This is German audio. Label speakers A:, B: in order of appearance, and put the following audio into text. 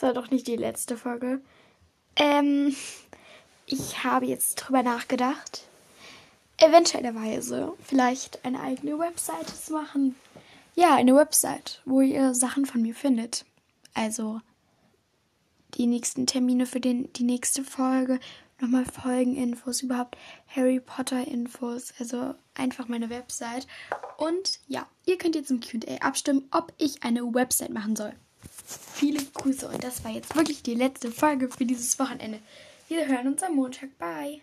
A: Das war doch nicht die letzte Folge. Ähm, ich habe jetzt drüber nachgedacht, eventuellerweise vielleicht eine eigene Webseite zu machen. Ja, eine Website, wo ihr Sachen von mir findet. Also die nächsten Termine für den, die nächste Folge, nochmal Folgeninfos, überhaupt Harry Potter Infos, also einfach meine Website. Und ja, ihr könnt jetzt im QA abstimmen, ob ich eine Website machen soll. Viele Grüße und das war jetzt wirklich die letzte Folge für dieses Wochenende. Wir hören uns am Montag. Bye.